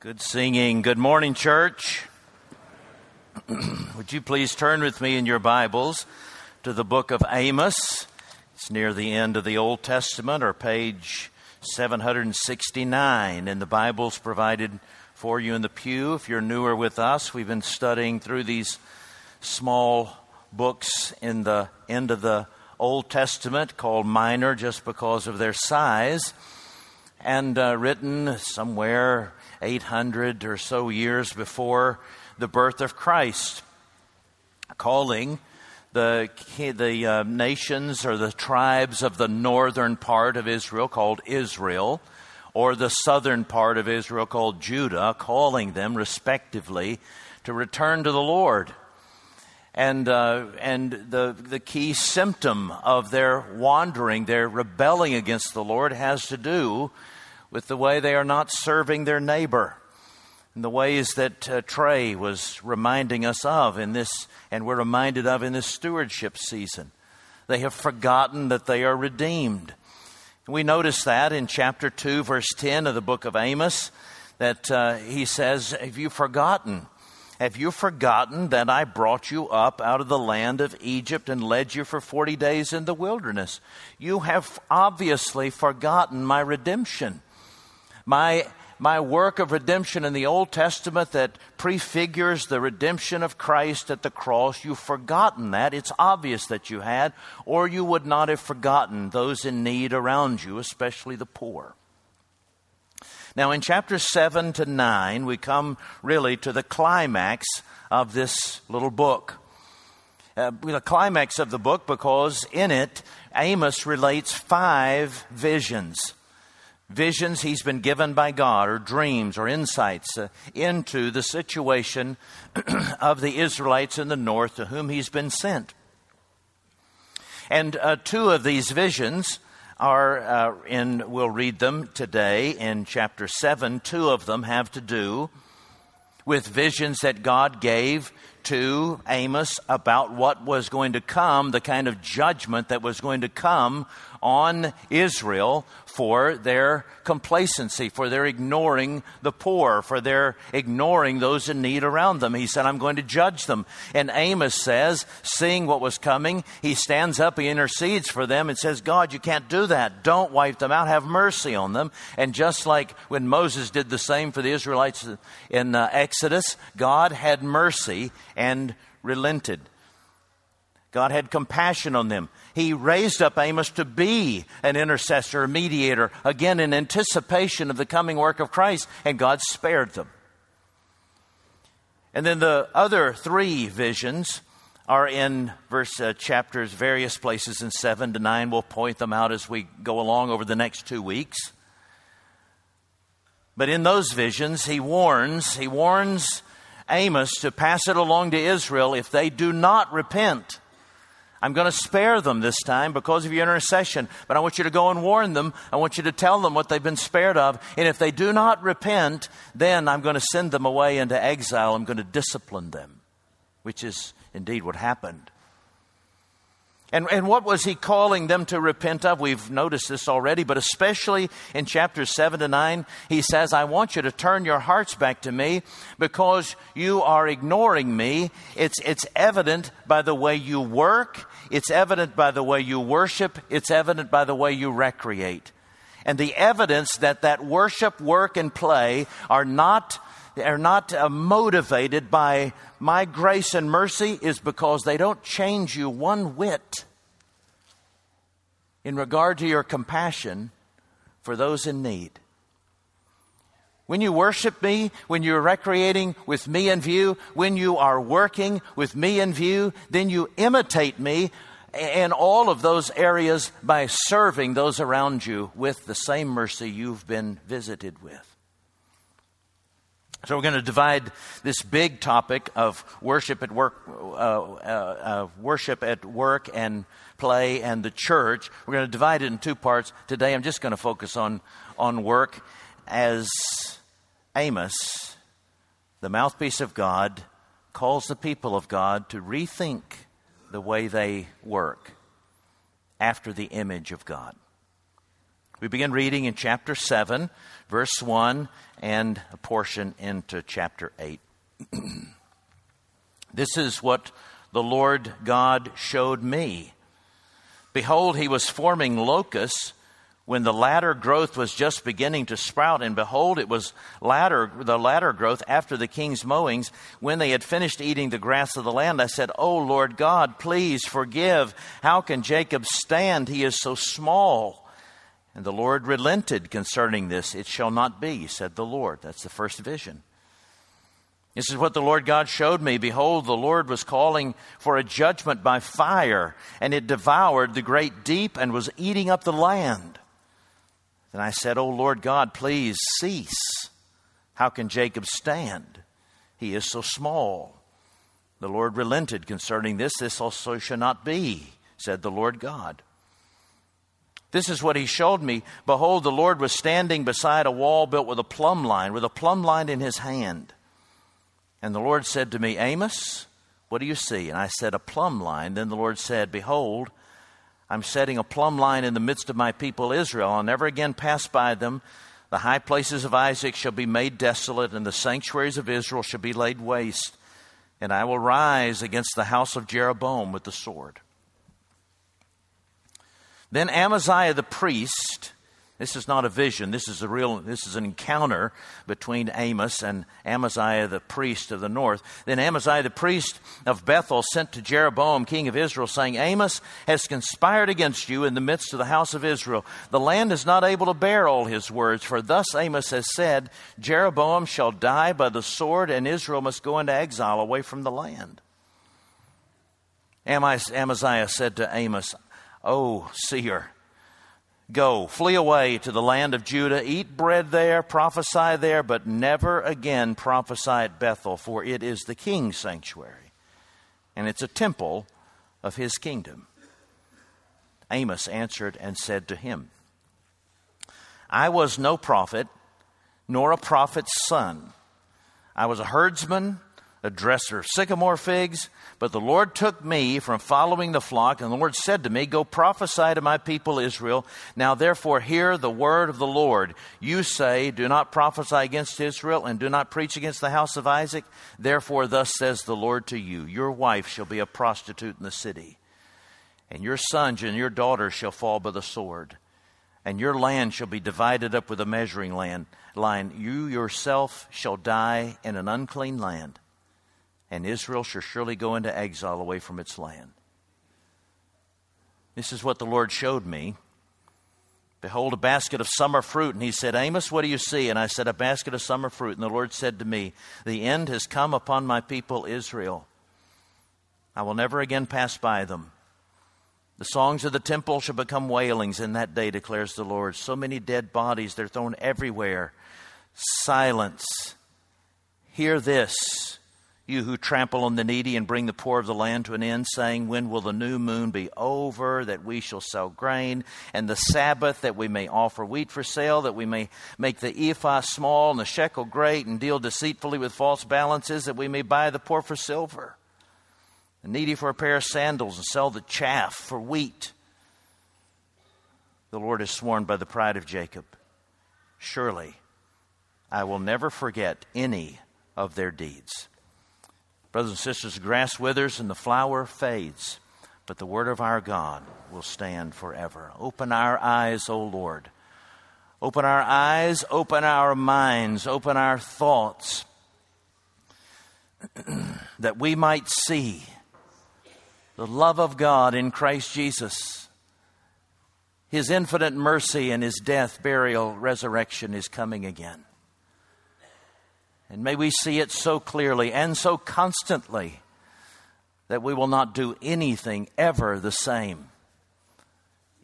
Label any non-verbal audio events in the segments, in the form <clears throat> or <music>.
Good singing. Good morning, church. <clears throat> Would you please turn with me in your Bibles to the book of Amos? It's near the end of the Old Testament, or page 769 in the Bibles provided for you in the pew. If you're newer with us, we've been studying through these small books in the end of the Old Testament called minor just because of their size and uh, written somewhere 800 or so years before the birth of Christ, calling the, the uh, nations or the tribes of the northern part of Israel called Israel, or the southern part of Israel called Judah, calling them respectively to return to the Lord. And, uh, and the, the key symptom of their wandering, their rebelling against the Lord, has to do with the way they are not serving their neighbor and the ways that uh, Trey was reminding us of in this, and we're reminded of in this stewardship season. They have forgotten that they are redeemed. And we notice that in chapter 2, verse 10 of the book of Amos, that uh, he says, Have you forgotten? Have you forgotten that I brought you up out of the land of Egypt and led you for 40 days in the wilderness? You have obviously forgotten my redemption my, my work of redemption in the Old Testament that prefigures the redemption of Christ at the cross, you've forgotten that. It's obvious that you had, or you would not have forgotten those in need around you, especially the poor. Now, in chapters 7 to 9, we come really to the climax of this little book. Uh, the climax of the book because in it, Amos relates five visions visions he's been given by God, or dreams, or insights uh, into the situation <clears throat> of the Israelites in the north to whom he's been sent. And uh, two of these visions are uh, in, we'll read them today in chapter 7. Two of them have to do with visions that God gave to Amos about what was going to come, the kind of judgment that was going to come on Israel for their complacency, for their ignoring the poor, for their ignoring those in need around them. He said, I'm going to judge them. And Amos says, seeing what was coming, he stands up, he intercedes for them and says, God, you can't do that. Don't wipe them out. Have mercy on them. And just like when Moses did the same for the Israelites in uh, Exodus, God had mercy and relented. God had compassion on them. He raised up Amos to be an intercessor, a mediator, again in anticipation of the coming work of Christ, and God spared them. And then the other three visions are in verse uh, chapters, various places in 7 to 9. We'll point them out as we go along over the next two weeks. But in those visions, he warns, he warns Amos to pass it along to Israel if they do not repent. I'm going to spare them this time because of your intercession, but I want you to go and warn them. I want you to tell them what they've been spared of. And if they do not repent, then I'm going to send them away into exile. I'm going to discipline them, which is indeed what happened. And, and what was he calling them to repent of? We've noticed this already, but especially in chapters 7 to 9, he says, I want you to turn your hearts back to me because you are ignoring me. It's, it's evident by the way you work, it's evident by the way you worship, it's evident by the way you recreate. And the evidence that that worship, work, and play are not are not uh, motivated by my grace and mercy is because they don't change you one whit in regard to your compassion for those in need. When you worship me, when you're recreating with me in view, when you are working with me in view, then you imitate me in all of those areas by serving those around you with the same mercy you've been visited with. So we're going to divide this big topic of worship at work, uh, uh, uh, worship at work and play and the church. We're going to divide it in two parts. Today, I'm just going to focus on on work as Amos, the mouthpiece of God, calls the people of God to rethink the way they work after the image of God. We begin reading in chapter 7, verse 1, and a portion into chapter 8. <clears throat> this is what the Lord God showed me. Behold, he was forming locusts when the latter growth was just beginning to sprout, and behold, it was latter, the latter growth after the king's mowings, when they had finished eating the grass of the land, I said, O Lord God, please forgive. How can Jacob stand? He is so small. And the Lord relented concerning this. It shall not be, said the Lord. That's the first vision. This is what the Lord God showed me. Behold, the Lord was calling for a judgment by fire, and it devoured the great deep and was eating up the land. Then I said, O Lord God, please cease. How can Jacob stand? He is so small. The Lord relented concerning this. This also shall not be, said the Lord God. This is what he showed me. Behold, the Lord was standing beside a wall built with a plumb line, with a plumb line in his hand. And the Lord said to me, Amos, what do you see? And I said, A plumb line. Then the Lord said, Behold, I'm setting a plumb line in the midst of my people Israel. I'll never again pass by them. The high places of Isaac shall be made desolate, and the sanctuaries of Israel shall be laid waste. And I will rise against the house of Jeroboam with the sword. Then Amaziah the priest this is not a vision. This is a real, this is an encounter between Amos and Amaziah the priest of the north. Then Amaziah the priest of Bethel sent to Jeroboam, king of Israel, saying, Amos has conspired against you in the midst of the house of Israel. The land is not able to bear all his words, for thus Amos has said, Jeroboam shall die by the sword, and Israel must go into exile away from the land. Amaziah said to Amos, Oh, seer, Go, flee away to the land of Judah, eat bread there, prophesy there, but never again prophesy at Bethel, for it is the king's sanctuary, and it's a temple of his kingdom. Amos answered and said to him, I was no prophet, nor a prophet's son. I was a herdsman a dresser of sycamore figs. But the Lord took me from following the flock, and the Lord said to me, Go prophesy to my people Israel. Now therefore hear the word of the Lord. You say, Do not prophesy against Israel, and do not preach against the house of Isaac. Therefore, thus says the Lord to you Your wife shall be a prostitute in the city, and your sons and your daughters shall fall by the sword. And your land shall be divided up with a measuring land, line. You yourself shall die in an unclean land and Israel shall surely go into exile away from its land. This is what the Lord showed me. Behold, a basket of summer fruit. And he said, Amos, what do you see? And I said, A basket of summer fruit. And the Lord said to me, The end has come upon my people Israel. I will never again pass by them. The songs of the temple shall become wailings in that day, declares the Lord. So many dead bodies, they're thrown everywhere. Silence. Hear this you who trample on the needy and bring the poor of the land to an end, saying, When will the new moon be over, that we shall sell grain, and the Sabbath, that we may offer wheat for sale, that we may make the ephah small and the shekel great, and deal deceitfully with false balances, that we may buy the poor for silver, the needy for a pair of sandals, and sell the chaff for wheat? The Lord has sworn by the pride of Jacob, Surely I will never forget any of their deeds. Brothers and sisters, the grass withers and the flower fades, but the word of our God will stand forever. Open our eyes, O Lord. Open our eyes, open our minds, open our thoughts, <clears throat> that we might see the love of God in Christ Jesus. His infinite mercy and his death, burial, resurrection is coming again. And may we see it so clearly and so constantly that we will not do anything ever the same,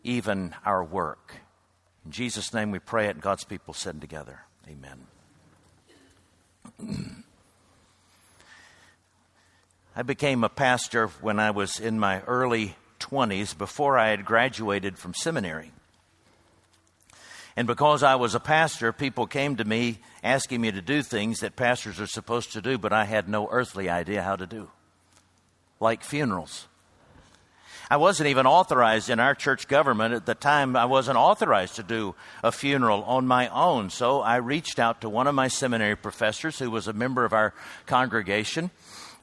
even our work. In Jesus' name we pray it, and God's people said together, Amen. <clears throat> I became a pastor when I was in my early 20s, before I had graduated from seminary. And because I was a pastor, people came to me asking me to do things that pastors are supposed to do, but I had no earthly idea how to do, like funerals. I wasn't even authorized in our church government at the time. I wasn't authorized to do a funeral on my own. So I reached out to one of my seminary professors who was a member of our congregation.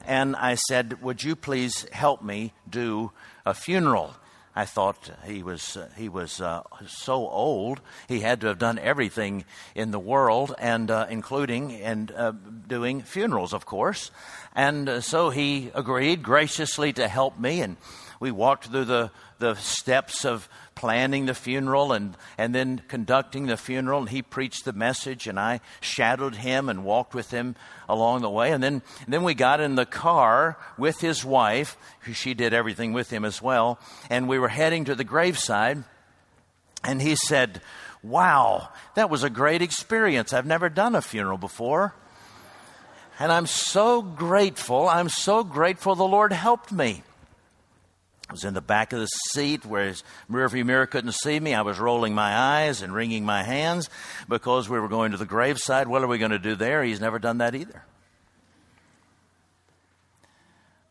And I said, Would you please help me do a funeral? I thought he was he was uh, so old. He had to have done everything in the world, and uh, including and uh, doing funerals, of course. And uh, so he agreed graciously to help me, and we walked through the the steps of planning the funeral and, and then conducting the funeral. And he preached the message, and I shadowed him and walked with him along the way. And then, and then we got in the car with his wife, who she did everything with him as well, and we were heading to the graveside. And he said, Wow, that was a great experience. I've never done a funeral before. And I'm so grateful. I'm so grateful the Lord helped me. I was in the back of the seat where his rearview mirror couldn't see me. I was rolling my eyes and wringing my hands because we were going to the graveside. What are we going to do there? He's never done that either.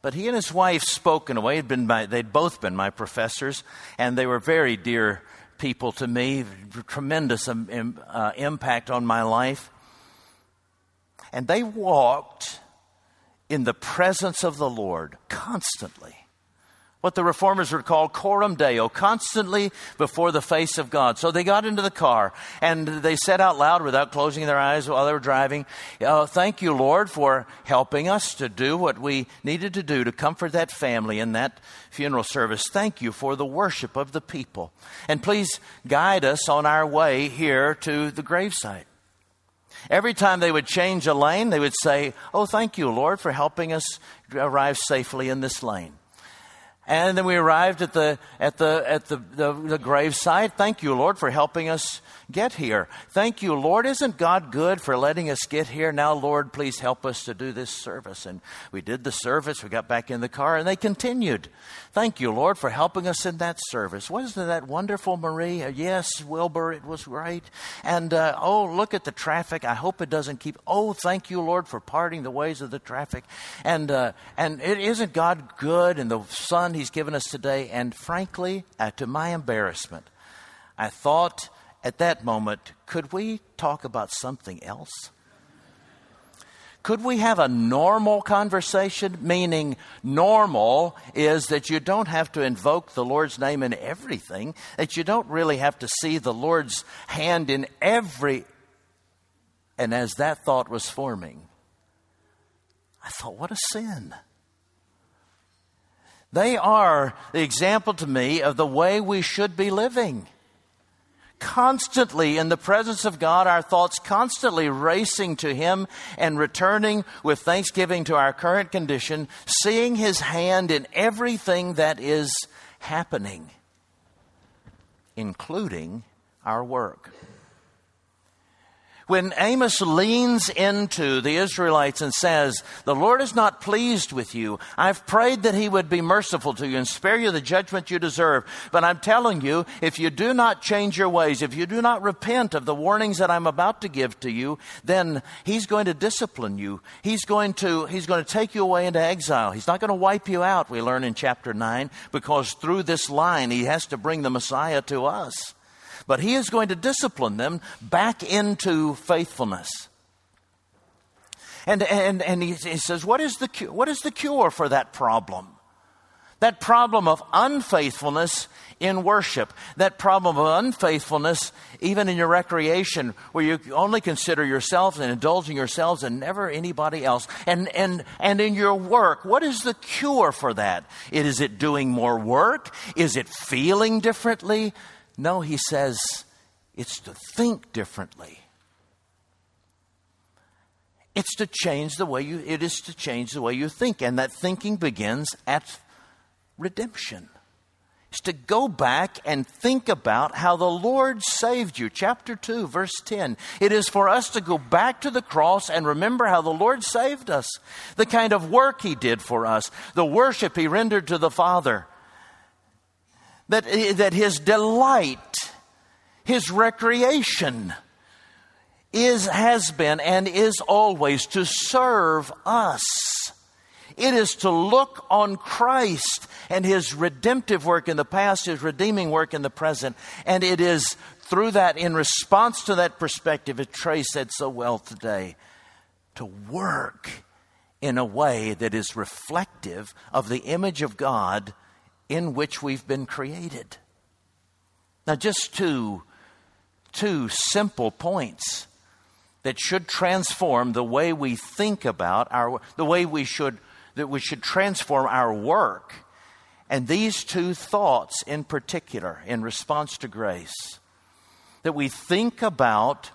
But he and his wife spoke in a way. Been my, they'd both been my professors, and they were very dear people to me. Tremendous um, uh, impact on my life. And they walked in the presence of the Lord constantly what the reformers would call coram deo, constantly before the face of God. So they got into the car and they said out loud without closing their eyes while they were driving, oh, Thank you, Lord, for helping us to do what we needed to do to comfort that family in that funeral service. Thank you for the worship of the people. And please guide us on our way here to the gravesite. Every time they would change a lane, they would say, Oh, thank you, Lord, for helping us arrive safely in this lane. And then we arrived at the at the at the, the, the. Thank you, Lord, for helping us get here. Thank you, Lord. Isn't God good for letting us get here? Now, Lord, please help us to do this service. And we did the service. We got back in the car, and they continued. Thank you, Lord, for helping us in that service. Wasn't that wonderful, Marie? Yes, Wilbur, it was great. And uh, oh, look at the traffic. I hope it doesn't keep. Oh, thank you, Lord, for parting the ways of the traffic. And uh, and it isn't God good and the Son He's given us today. And frankly, uh, to my embarrassment, I thought at that moment, could we talk about something else? Could we have a normal conversation? Meaning, normal is that you don't have to invoke the Lord's name in everything, that you don't really have to see the Lord's hand in every. And as that thought was forming, I thought, what a sin. They are the example to me of the way we should be living. Constantly in the presence of God, our thoughts constantly racing to Him and returning with thanksgiving to our current condition, seeing His hand in everything that is happening, including our work when Amos leans into the Israelites and says, The Lord is not pleased with you. I've prayed that He would be merciful to you and spare you the judgment you deserve. But I'm telling you, if you do not change your ways, if you do not repent of the warnings that I'm about to give to you, then He's going to discipline you. He's going to, he's going to take you away into exile. He's not going to wipe you out, we learn in chapter 9, because through this line, He has to bring the Messiah to us but he is going to discipline them back into faithfulness. And, and, and he, he says, what is, the, what is the cure for that problem? That problem of unfaithfulness in worship, that problem of unfaithfulness even in your recreation, where you only consider yourselves and indulging yourselves and never anybody else. And, and, and in your work, what is the cure for that? Is it doing more work? Is it feeling differently? No, he says it's to think differently. It's to change the way you it is to change the way you think and that thinking begins at redemption. It's to go back and think about how the Lord saved you. Chapter 2, verse 10. It is for us to go back to the cross and remember how the Lord saved us, the kind of work He did for us, the worship He rendered to the Father, that, that his delight, his recreation, is, has been, and is always to serve us It is to look on Christ and his redemptive work in the past, his redeeming work in the present. And it is through that, in response to that perspective, as Trey said so well today, to work in a way that is reflective of the image of God in which we've been created. Now, just two, two simple points that should transform the way we think about our the way we should that we should transform our work and these two thoughts in particular in response to grace that we think about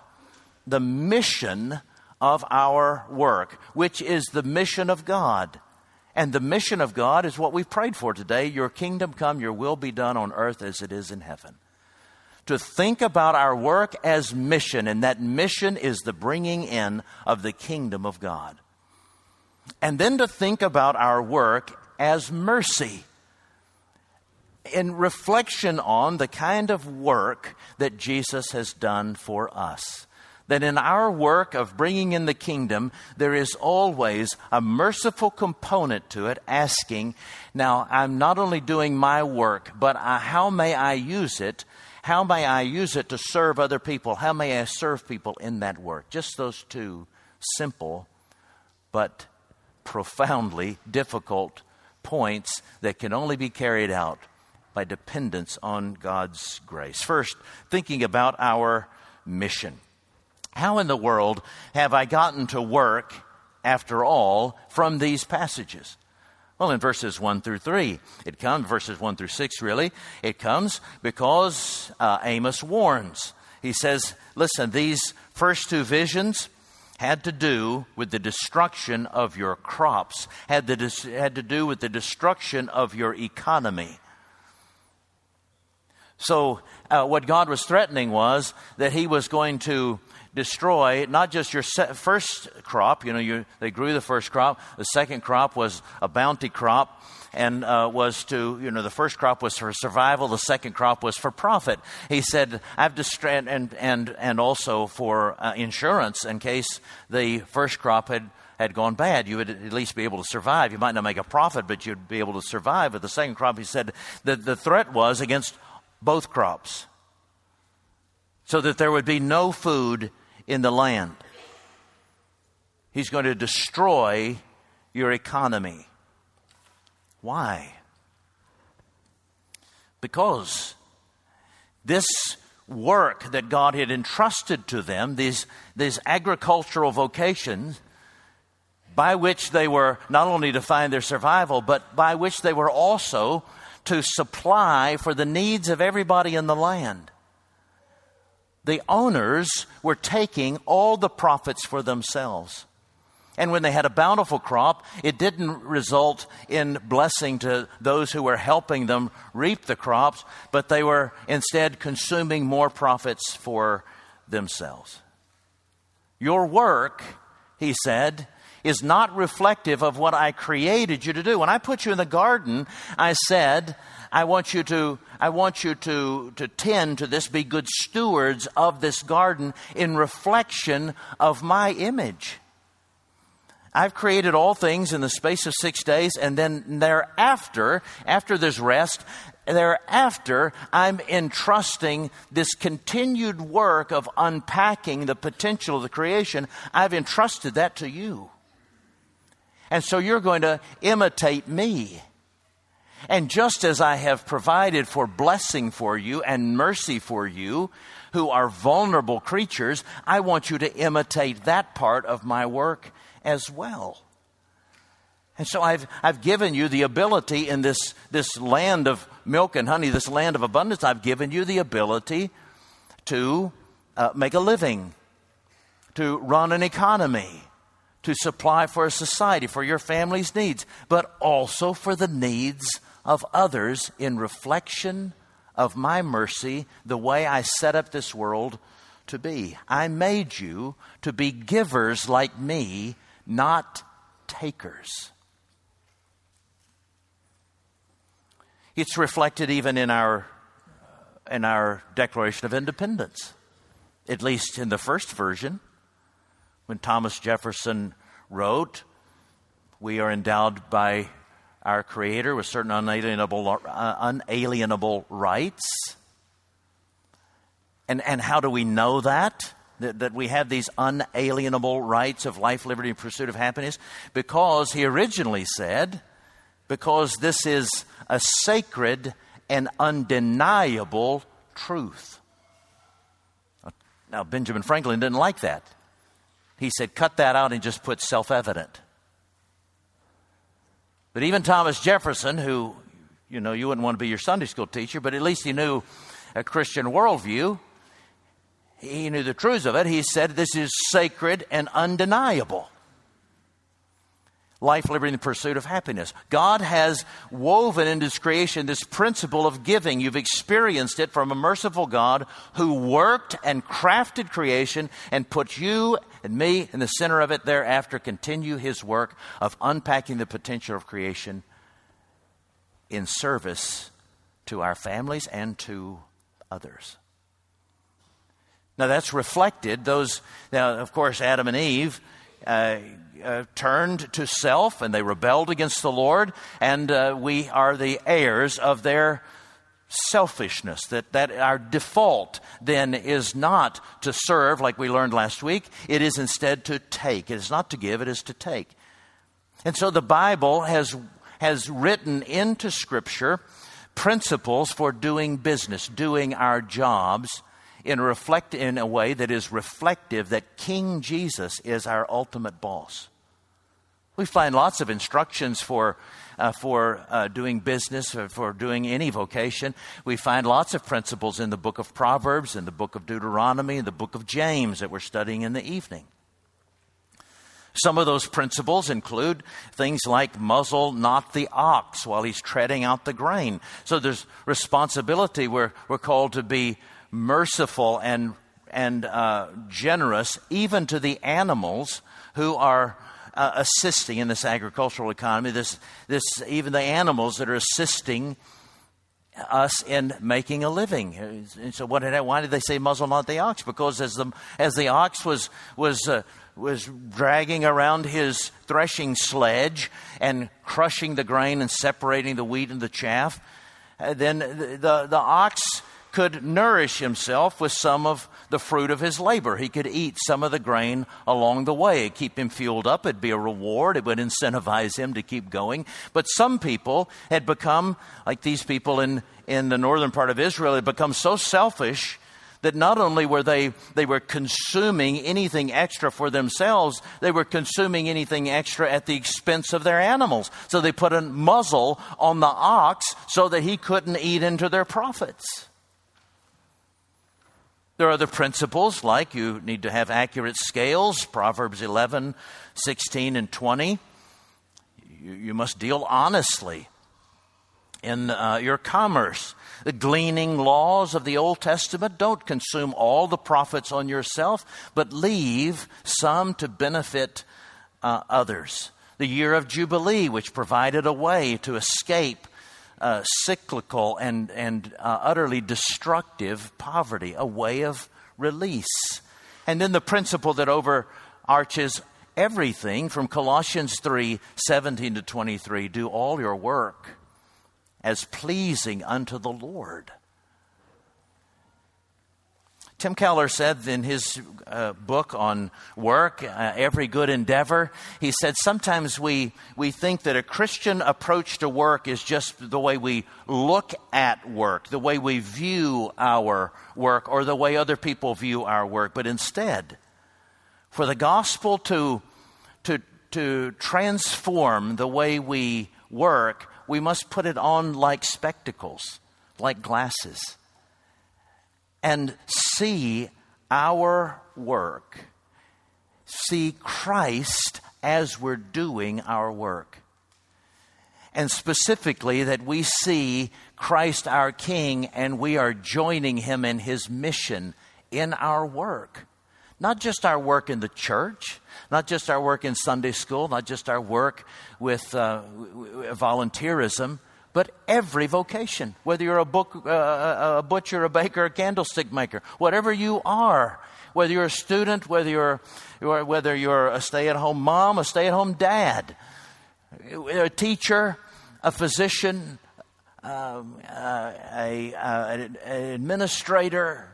the mission of our work which is the mission of God and the mission of God is what we've prayed for today your kingdom come your will be done on earth as it is in heaven to think about our work as mission, and that mission is the bringing in of the kingdom of God. And then to think about our work as mercy, in reflection on the kind of work that Jesus has done for us. That in our work of bringing in the kingdom, there is always a merciful component to it, asking, Now, I'm not only doing my work, but uh, how may I use it how may I use it to serve other people? How may I serve people in that work? Just those two simple but profoundly difficult points that can only be carried out by dependence on God's grace. First, thinking about our mission. How in the world have I gotten to work, after all, from these passages? Well, in verses 1 through 3, it comes, verses 1 through 6, really, it comes because uh, Amos warns. He says, listen, these first two visions had to do with the destruction of your crops, had, the, had to do with the destruction of your economy. So, uh, what God was threatening was that He was going to destroy not just your first crop, you know, you, they grew the first crop, the second crop was a bounty crop and uh, was to, you know, the first crop was for survival, the second crop was for profit. He said, I've destroyed, and, and, and also for uh, insurance in case the first crop had had gone bad, you would at least be able to survive. You might not make a profit, but you'd be able to survive. But the second crop, he said, that the threat was against both crops. So that there would be no food in the land. He's going to destroy your economy. Why? Because this work that God had entrusted to them, these, these agricultural vocations, by which they were not only to find their survival, but by which they were also to supply for the needs of everybody in the land the owners were taking all the profits for themselves. And when they had a bountiful crop, it didn't result in blessing to those who were helping them reap the crops, but they were instead consuming more profits for themselves. Your work, he said, is not reflective of what I created you to do. When I put you in the garden, I said, I want you to, I want you to, to tend to this, be good stewards of this garden in reflection of my image. I've created all things in the space of six days, and then thereafter, after this rest, thereafter, I'm entrusting this continued work of unpacking the potential of the creation. I've entrusted that to you. And so you're going to imitate me. And just as I have provided for blessing for you and mercy for you, who are vulnerable creatures, I want you to imitate that part of my work as well. And so I've, I've given you the ability in this, this land of milk and honey, this land of abundance, I've given you the ability to uh, make a living, to run an economy, to supply for a society, for your family's needs, but also for the needs of others in reflection of my mercy, the way I set up this world to be. I made you to be givers like me, not takers. It's reflected even in our, in our Declaration of Independence, at least in the first version, when Thomas Jefferson wrote, We are endowed by our Creator with certain unalienable, uh, unalienable rights. And, and how do we know that? that? That we have these unalienable rights of life, liberty, and pursuit of happiness? Because he originally said, because this is a sacred and undeniable truth. Now, Benjamin Franklin didn't like that. He said, cut that out and just put self evident. But even Thomas Jefferson, who, you know, you wouldn't want to be your Sunday school teacher, but at least he knew a Christian worldview, he knew the truths of it. He said, This is sacred and undeniable life, liberty, and the pursuit of happiness. God has woven into His creation this principle of giving. You've experienced it from a merciful God who worked and crafted creation and put you and me in the center of it thereafter, continue His work of unpacking the potential of creation in service to our families and to others. Now that's reflected, those, now of course, Adam and Eve. Uh, uh, turned to self and they rebelled against the Lord, and uh, we are the heirs of their selfishness. That, that our default then is not to serve, like we learned last week, it is instead to take. It is not to give, it is to take. And so the Bible has, has written into Scripture principles for doing business, doing our jobs in, reflect, in a way that is reflective that King Jesus is our ultimate boss. We find lots of instructions for, uh, for uh, doing business, or for doing any vocation. We find lots of principles in the book of Proverbs, in the book of Deuteronomy, in the book of James that we're studying in the evening. Some of those principles include things like muzzle not the ox while he's treading out the grain. So there's responsibility. We're, we're called to be merciful and, and uh, generous even to the animals who are uh, assisting in this agricultural economy. This, this, even the animals that are assisting us in making a living. And so, what did, why did they say muzzle not the ox? Because as the as the ox was was uh, was dragging around his threshing sledge and crushing the grain and separating the wheat and the chaff, uh, then the, the, the ox could nourish himself with some of the fruit of his labor. He could eat some of the grain along the way, keep him fueled up. It'd be a reward. It would incentivize him to keep going. But some people had become, like these people in, in the northern part of Israel, had become so selfish that not only were they they were consuming anything extra for themselves they were consuming anything extra at the expense of their animals so they put a muzzle on the ox so that he couldn't eat into their profits there are other principles like you need to have accurate scales, Proverbs 11, 16, and 20. You, you must deal honestly in uh, your commerce. The gleaning laws of the Old Testament don't consume all the profits on yourself, but leave some to benefit uh, others. The year of Jubilee, which provided a way to escape uh, cyclical and, and uh, utterly destructive poverty, a way of release. And then the principle that overarches everything from Colossians 3 17 to 23 do all your work as pleasing unto the Lord. Tim Keller said in his uh, book on work, uh, Every Good Endeavor, he said sometimes we, we think that a Christian approach to work is just the way we look at work, the way we view our work, or the way other people view our work. But instead, for the gospel to, to, to transform the way we work, we must put it on like spectacles, like glasses and see our work, see Christ as we're doing our work. And specifically, that we see Christ our King and we are joining him in his mission in our work. Not just our work in the church, not just our work in Sunday school, not just our work with uh, volunteerism, but every vocation, whether you're a, book, uh, a butcher, a baker, a candlestick maker, whatever you are, whether you're a student, whether you're, whether you're a stay at home mom, a stay at home dad, a teacher, a physician, um, uh, a, uh, an administrator,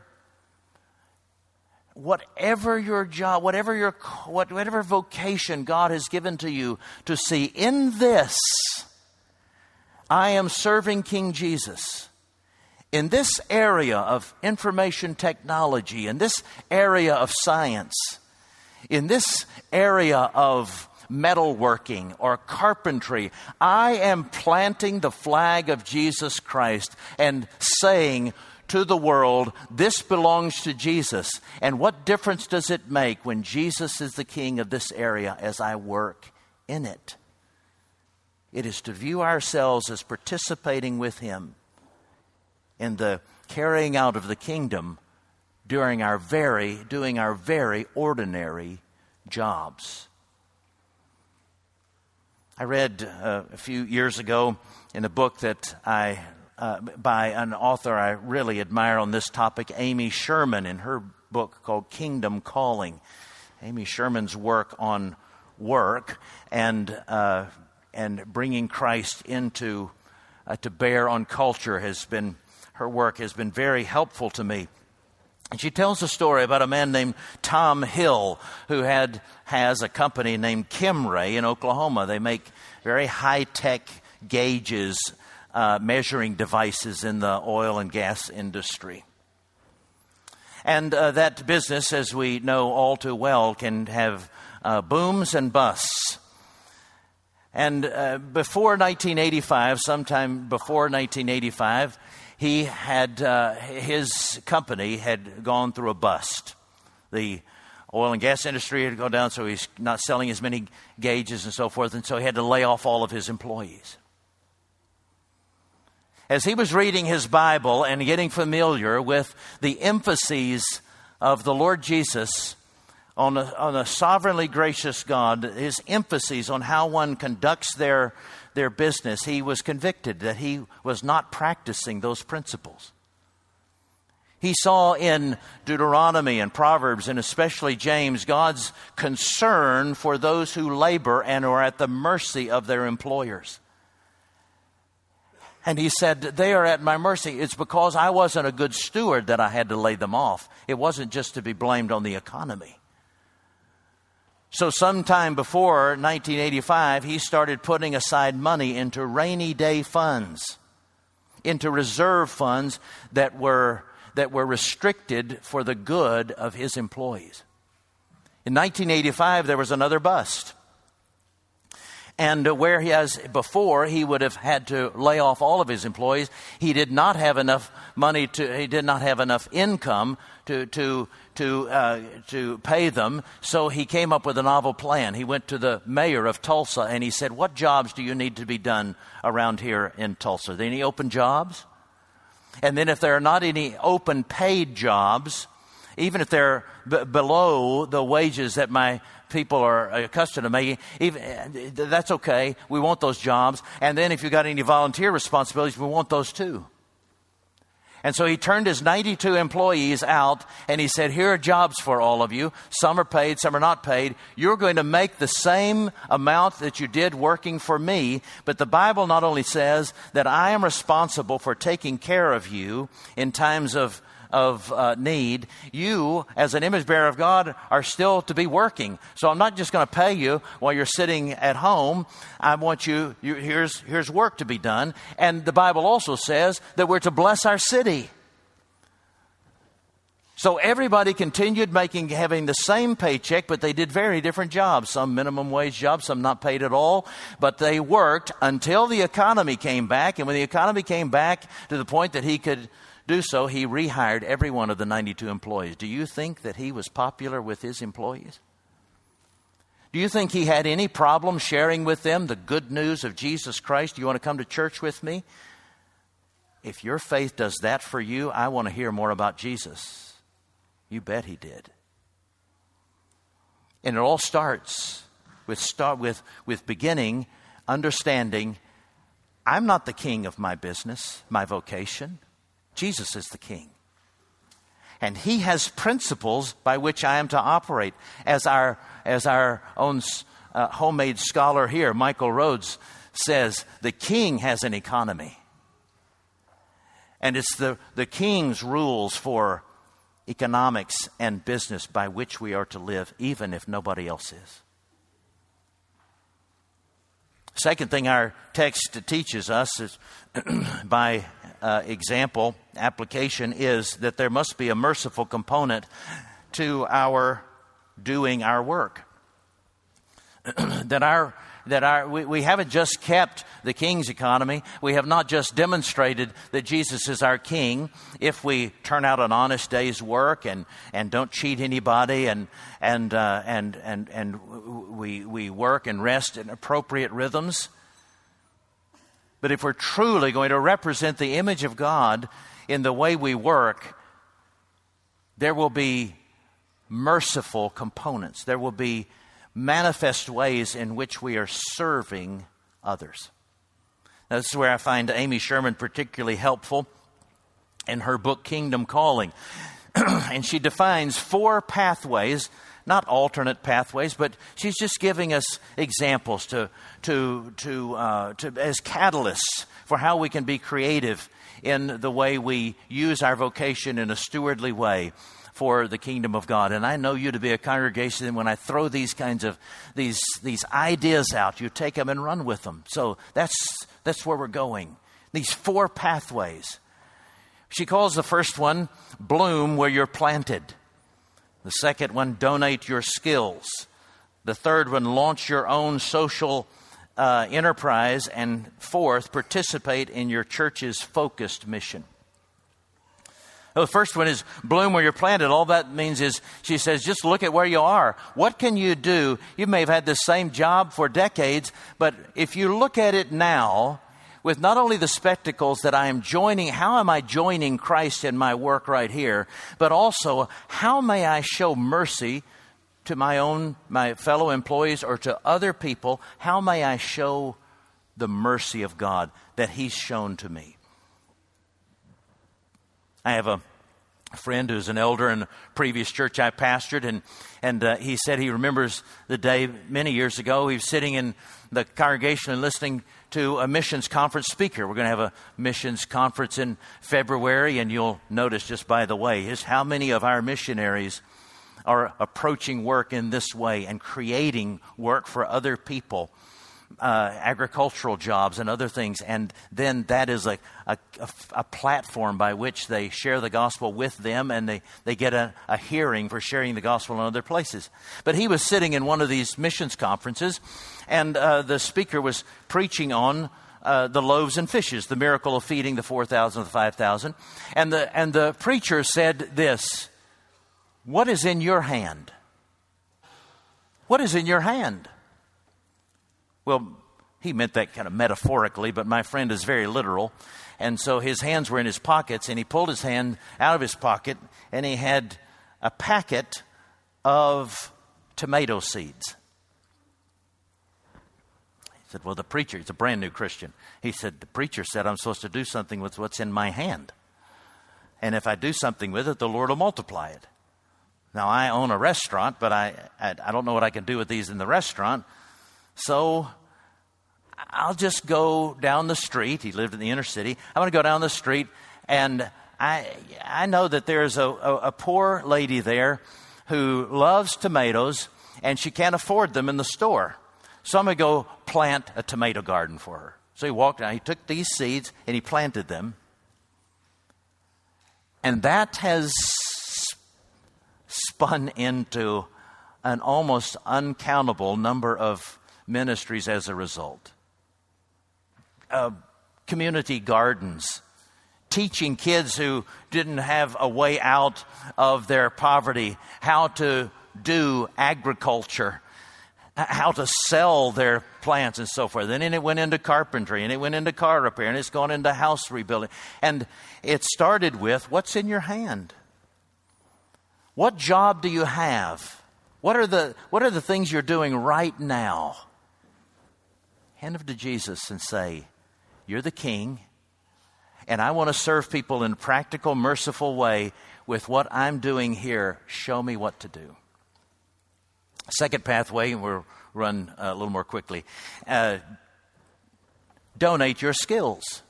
whatever your job, whatever your whatever vocation God has given to you, to see in this, I am serving King Jesus. In this area of information technology, in this area of science, in this area of metalworking or carpentry, I am planting the flag of Jesus Christ and saying, to the world, this belongs to Jesus. And what difference does it make when Jesus is the king of this area as I work in it? It is to view ourselves as participating with him in the carrying out of the kingdom during our very doing our very ordinary jobs. I read uh, a few years ago in a book that I uh, by an author I really admire on this topic, Amy Sherman, in her book called Kingdom Calling. Amy Sherman's work on work and uh, and bringing Christ into uh, to bear on culture has been her work has been very helpful to me. And she tells a story about a man named Tom Hill who had has a company named Kimray in Oklahoma. They make very high tech gauges uh, measuring devices in the oil and gas industry. And uh, that business, as we know all too well, can have uh, booms and busts. And uh, before 1985, sometime before 1985, he had uh, his company had gone through a bust. The oil and gas industry had gone down, so he's not selling as many gauges and so forth, and so he had to lay off all of his employees as he was reading his Bible and getting familiar with the emphases of the Lord Jesus on a, on a sovereignly gracious God, his emphases on how one conducts their, their business, he was convicted that he was not practicing those principles. He saw in Deuteronomy and Proverbs, and especially James, God's concern for those who labor and are at the mercy of their employers. And he said, They are at my mercy. It's because I wasn't a good steward that I had to lay them off. It wasn't just to be blamed on the economy. So, sometime before 1985, he started putting aside money into rainy day funds, into reserve funds that were, that were restricted for the good of his employees. In 1985, there was another bust. And where he has before, he would have had to lay off all of his employees. He did not have enough money to, he did not have enough income to, to, to, uh, to pay them. So he came up with a novel plan. He went to the mayor of Tulsa and he said, What jobs do you need to be done around here in Tulsa? Any open jobs? And then if there are not any open paid jobs, even if they're b- below the wages that my people are accustomed to making, even, that's okay. We want those jobs. And then if you've got any volunteer responsibilities, we want those too. And so he turned his 92 employees out and he said, Here are jobs for all of you. Some are paid, some are not paid. You're going to make the same amount that you did working for me. But the Bible not only says that I am responsible for taking care of you in times of of uh, need, you, as an image bearer of God, are still to be working. So I'm not just going to pay you while you're sitting at home. I want you, you, here's, here's work to be done. And the Bible also says that we're to bless our city. So everybody continued making, having the same paycheck, but they did very different jobs. Some minimum wage jobs, some not paid at all. But they worked until the economy came back. And when the economy came back to the point that he could do so, he rehired every one of the 92 employees. Do you think that he was popular with his employees? Do you think he had any problem sharing with them the good news of Jesus Christ? Do you want to come to church with me? If your faith does that for you, I want to hear more about Jesus. You bet he did. And it all starts with, start with, with beginning, understanding I'm not the king of my business, my vocation. Jesus is the king. And he has principles by which I am to operate as our, as our own uh, homemade scholar here, Michael Rhodes, says the king has an economy. And it's the, the king's rules for economics and business by which we are to live, even if nobody else is. Second thing our text teaches us is <clears throat> by uh, example, application, is that there must be a merciful component to our doing our work. <clears throat> that our that our, we, we haven't just kept the king's economy. We have not just demonstrated that Jesus is our king if we turn out an honest day's work and, and don't cheat anybody and, and, uh, and, and, and we, we work and rest in appropriate rhythms. But if we're truly going to represent the image of God in the way we work, there will be merciful components. There will be manifest ways in which we are serving others. Now, this is where I find Amy Sherman particularly helpful in her book, Kingdom Calling. <clears throat> and she defines four pathways, not alternate pathways, but she's just giving us examples to, to, to, uh, to, as catalysts for how we can be creative in the way we use our vocation in a stewardly way for the kingdom of God. And I know you to be a congregation, and when I throw these kinds of these these ideas out, you take them and run with them. So that's that's where we're going. These four pathways. She calls the first one bloom where you're planted. The second one, donate your skills. The third one, launch your own social uh, enterprise. And fourth, participate in your church's focused mission. The first one is bloom where you're planted. All that means is, she says, just look at where you are. What can you do? You may have had the same job for decades, but if you look at it now, with not only the spectacles that I am joining, how am I joining Christ in my work right here, but also how may I show mercy to my own, my fellow employees or to other people? How may I show the mercy of God that He's shown to me? I have a friend who's an elder in a previous church I pastored, and, and uh, he said he remembers the day many years ago. He was sitting in the congregation and listening to a missions conference speaker. We're going to have a missions conference in February, and you'll notice just by the way is how many of our missionaries are approaching work in this way and creating work for other people uh, agricultural jobs and other things, and then that is a, a, a, platform by which they share the gospel with them and they, they get a, a hearing for sharing the gospel in other places. But he was sitting in one of these missions conferences, and uh, the speaker was preaching on uh, the loaves and fishes, the miracle of feeding the 4,000 the 5,000. And the, and the preacher said this What is in your hand? What is in your hand? Well, he meant that kind of metaphorically, but my friend is very literal. And so his hands were in his pockets, and he pulled his hand out of his pocket, and he had a packet of tomato seeds. He said, Well, the preacher, he's a brand new Christian. He said, The preacher said I'm supposed to do something with what's in my hand. And if I do something with it, the Lord will multiply it. Now, I own a restaurant, but I, I, I don't know what I can do with these in the restaurant. So I'll just go down the street. He lived in the inner city. I'm going to go down the street, and I, I know that there's a, a, a poor lady there who loves tomatoes, and she can't afford them in the store. So I'm going to go plant a tomato garden for her. So he walked down, he took these seeds, and he planted them. And that has spun into an almost uncountable number of ministries as a result. Uh, community gardens, teaching kids who didn't have a way out of their poverty how to do agriculture, how to sell their plants and so forth. And then it went into carpentry and it went into car repair and it's gone into house rebuilding. And it started with what's in your hand? What job do you have? What are the, what are the things you're doing right now? Hand them to Jesus and say, You're the king, and I want to serve people in a practical, merciful way with what I'm doing here. Show me what to do. Second pathway, and we'll run a little more quickly. Uh, donate your skills.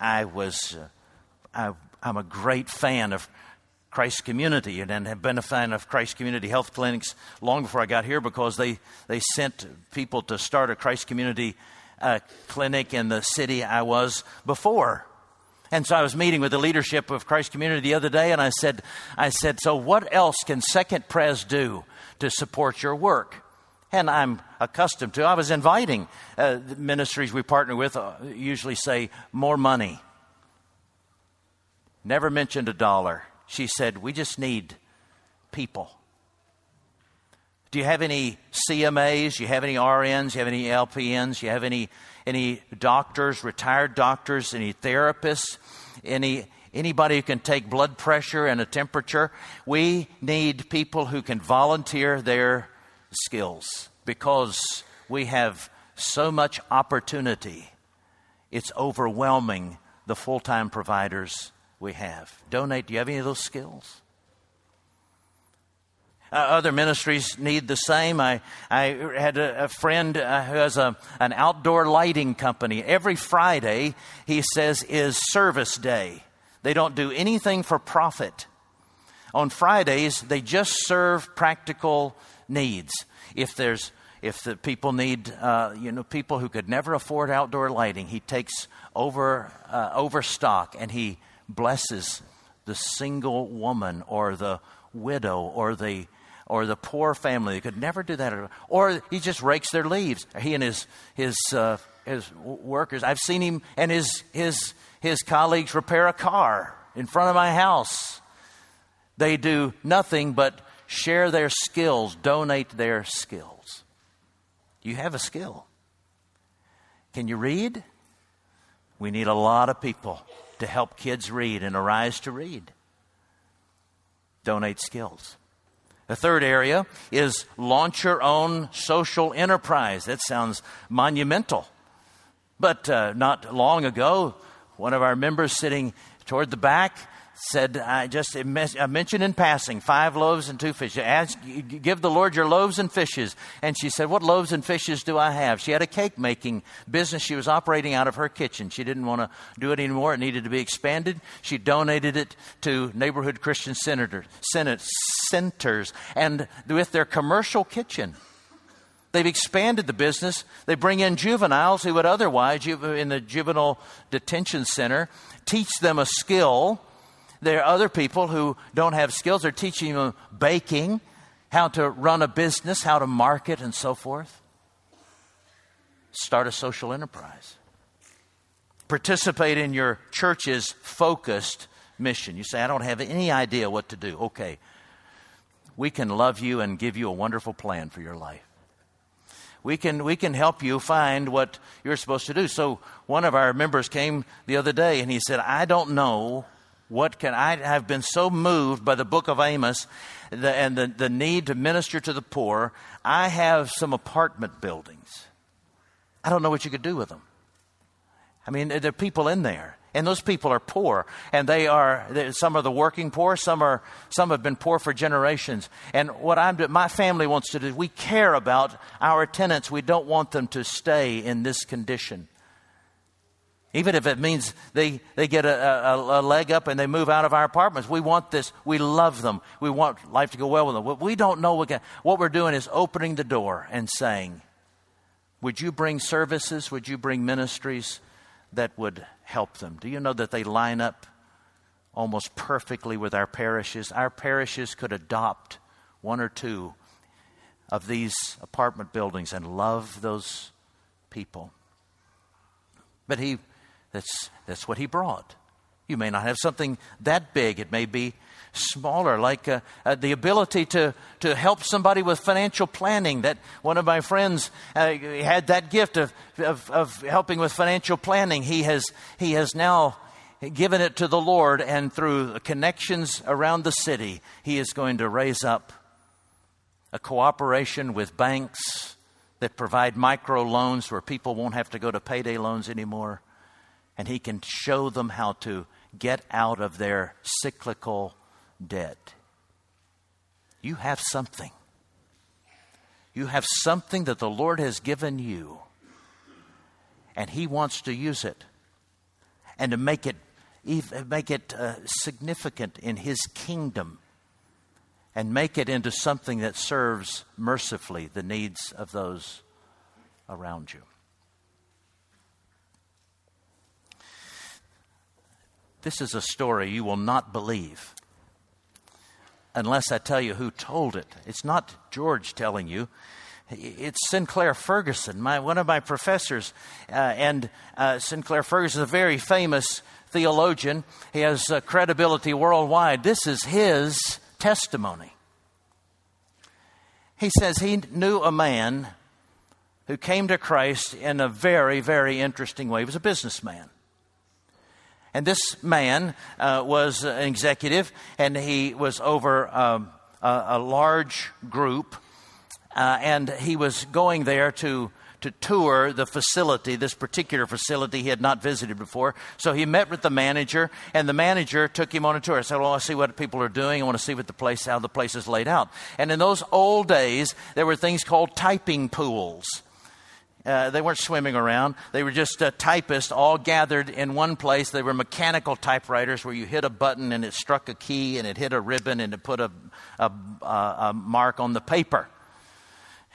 I was, uh, I, I'm a great fan of Christ Community and, and have been a fan of Christ Community Health Clinics long before I got here because they, they sent people to start a Christ Community uh, clinic in the city I was before. And so I was meeting with the leadership of Christ Community the other day, and I said, I said, so what else can Second Pres do to support your work? And I'm accustomed to. I was inviting uh, ministries we partner with. Uh, usually say more money. Never mentioned a dollar. She said, we just need people. Do you have any CMAs? Do you have any RNs? Do you have any LPNs? Do you have any any doctors, retired doctors, any therapists, any anybody who can take blood pressure and a temperature. We need people who can volunteer their skills because we have so much opportunity. It's overwhelming the full time providers we have. Donate. Do you have any of those skills? Uh, other ministries need the same. I, I had a, a friend uh, who has a, an outdoor lighting company. Every Friday, he says, is service day. They don't do anything for profit. On Fridays, they just serve practical needs. If there's if the people need, uh, you know, people who could never afford outdoor lighting, he takes over uh, overstock and he blesses the single woman or the widow or the or the poor family. They could never do that. Or he just rakes their leaves. He and his his uh, his workers. I've seen him and his his his colleagues repair a car in front of my house. They do nothing but share their skills, donate their skills. You have a skill. Can you read? We need a lot of people to help kids read and arise to read. Donate skills. The third area is launch your own social enterprise. That sounds monumental. But uh, not long ago, one of our members sitting toward the back said, I just I mentioned in passing five loaves and two fishes. Ask, give the Lord your loaves and fishes. And she said, What loaves and fishes do I have? She had a cake making business she was operating out of her kitchen. She didn't want to do it anymore. It needed to be expanded. She donated it to neighborhood Christian senators, senate, centers and with their commercial kitchen. They've expanded the business. They bring in juveniles who would otherwise, in the juvenile detention center, teach them a skill there are other people who don't have skills. They're teaching them baking, how to run a business, how to market, and so forth. Start a social enterprise. Participate in your church's focused mission. You say, I don't have any idea what to do. Okay. We can love you and give you a wonderful plan for your life. We can, we can help you find what you're supposed to do. So, one of our members came the other day and he said, I don't know what can I have been so moved by the book of Amos the, and the, the need to minister to the poor? I have some apartment buildings. I don't know what you could do with them. I mean, there are people in there, and those people are poor, and they are some are the working poor, some are some have been poor for generations. And what I'm my family wants to do, we care about our tenants. We don't want them to stay in this condition. Even if it means they, they get a, a, a, leg up and they move out of our apartments. We want this. We love them. We want life to go well with them. We don't know what, what we're doing is opening the door and saying, Would you bring services? Would you bring ministries that would help them? Do you know that they line up almost perfectly with our parishes? Our parishes could adopt one or two of these apartment buildings and love those people. But he that's, that's what he brought. You may not have something that big, it may be smaller, like uh, uh, the ability to, to help somebody with financial planning. That one of my friends uh, had that gift of, of, of helping with financial planning. He has, he has now given it to the Lord, and through connections around the city, he is going to raise up a cooperation with banks that provide micro loans where people won't have to go to payday loans anymore and he can show them how to get out of their cyclical debt. You have something. You have something that the Lord has given you, and He wants to use it and to make it, make it uh, significant in His kingdom and make it into something that serves mercifully the needs of those around you. This is a story you will not believe unless I tell you who told it. It's not George telling you. It's Sinclair Ferguson, my, one of my professors. Uh, and uh, Sinclair Ferguson is a very famous theologian. He has uh, credibility worldwide. This is his testimony. He says he knew a man who came to Christ in a very, very interesting way. He was a businessman. And this man uh, was an executive, and he was over um, a, a, large group, uh, and he was going there to to tour the facility, this particular facility he had not visited before. So he met with the manager, and the manager took him on a tour. I said, Well, I see what people are doing. I want to see what the place, how the place is laid out. And in those old days, there were things called typing pools. Uh, they weren't swimming around. They were just uh, typists all gathered in one place. They were mechanical typewriters where you hit a button and it struck a key and it hit a ribbon and it put a, a, a mark on the paper.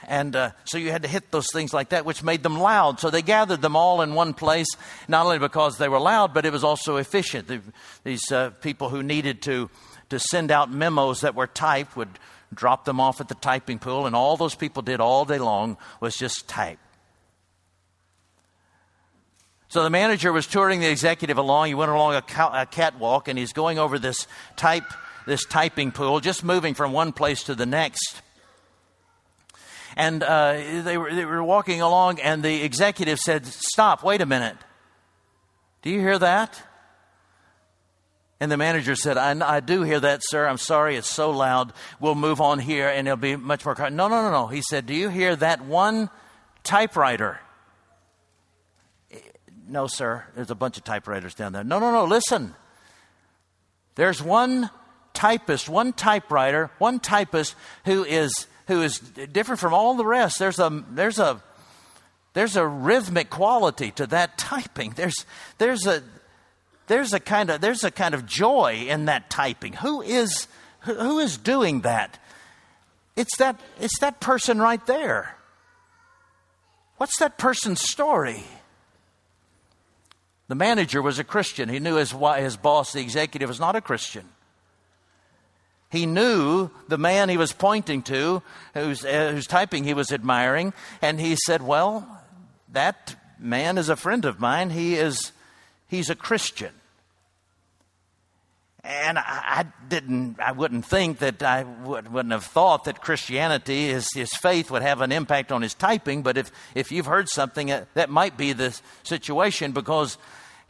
And uh, so you had to hit those things like that, which made them loud. So they gathered them all in one place, not only because they were loud, but it was also efficient. The, these uh, people who needed to, to send out memos that were typed would drop them off at the typing pool, and all those people did all day long was just type. So the manager was touring the executive along. He went along a, a catwalk and he's going over this type, this typing pool, just moving from one place to the next. And uh, they, were, they were walking along, and the executive said, Stop, wait a minute. Do you hear that? And the manager said, I, I, do hear that, sir. I'm sorry, it's so loud. We'll move on here and it'll be much more. No, no, no, no. He said, Do you hear that one typewriter? No, sir, there's a bunch of typewriters down there. No, no, no, listen. There's one typist, one typewriter, one typist who is who is different from all the rest. There's a there's a there's a rhythmic quality to that <laughs> typing. There's there's a there's a kind of there's a kind of joy in that typing. Who is who is doing that? It's that it's that person right there. What's that person's story? The manager was a Christian. He knew his, his boss, the executive, was not a Christian. He knew the man he was pointing to, whose, uh, whose typing he was admiring, and he said, Well, that man is a friend of mine. He is, he's a Christian. And I, didn't, I wouldn't think that I would, wouldn't have thought that Christianity, his, his faith would have an impact on his typing. But if, if you've heard something, uh, that might be the situation because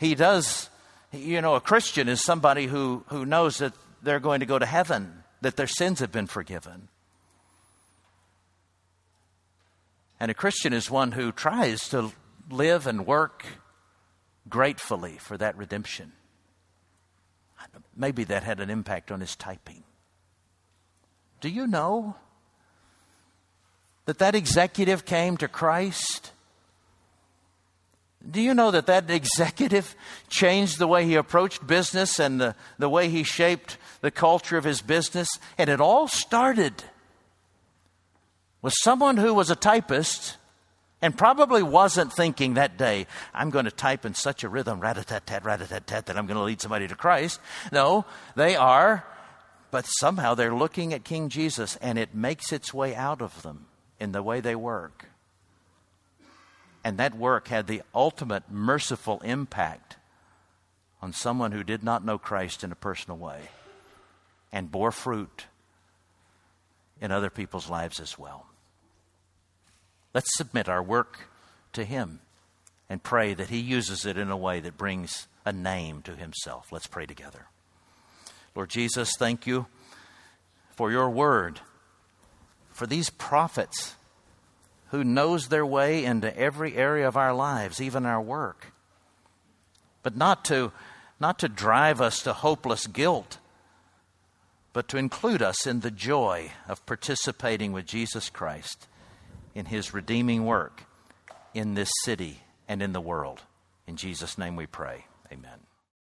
he does, you know, a Christian is somebody who, who knows that they're going to go to heaven, that their sins have been forgiven. And a Christian is one who tries to live and work gratefully for that redemption. Maybe that had an impact on his typing. Do you know that that executive came to Christ? Do you know that that executive changed the way he approached business and the, the way he shaped the culture of his business? And it all started with someone who was a typist and probably wasn't thinking that day, I'm going to type in such a rhythm, rat a tat tat, rat a tat tat, that I'm going to lead somebody to Christ. No, they are, but somehow they're looking at King Jesus and it makes its way out of them in the way they work. And that work had the ultimate merciful impact on someone who did not know Christ in a personal way and bore fruit in other people's lives as well. Let's submit our work to Him and pray that He uses it in a way that brings a name to Himself. Let's pray together. Lord Jesus, thank you for your word, for these prophets who knows their way into every area of our lives, even our work. But not to, not to drive us to hopeless guilt, but to include us in the joy of participating with Jesus Christ in his redeeming work in this city and in the world. In Jesus' name we pray. Amen.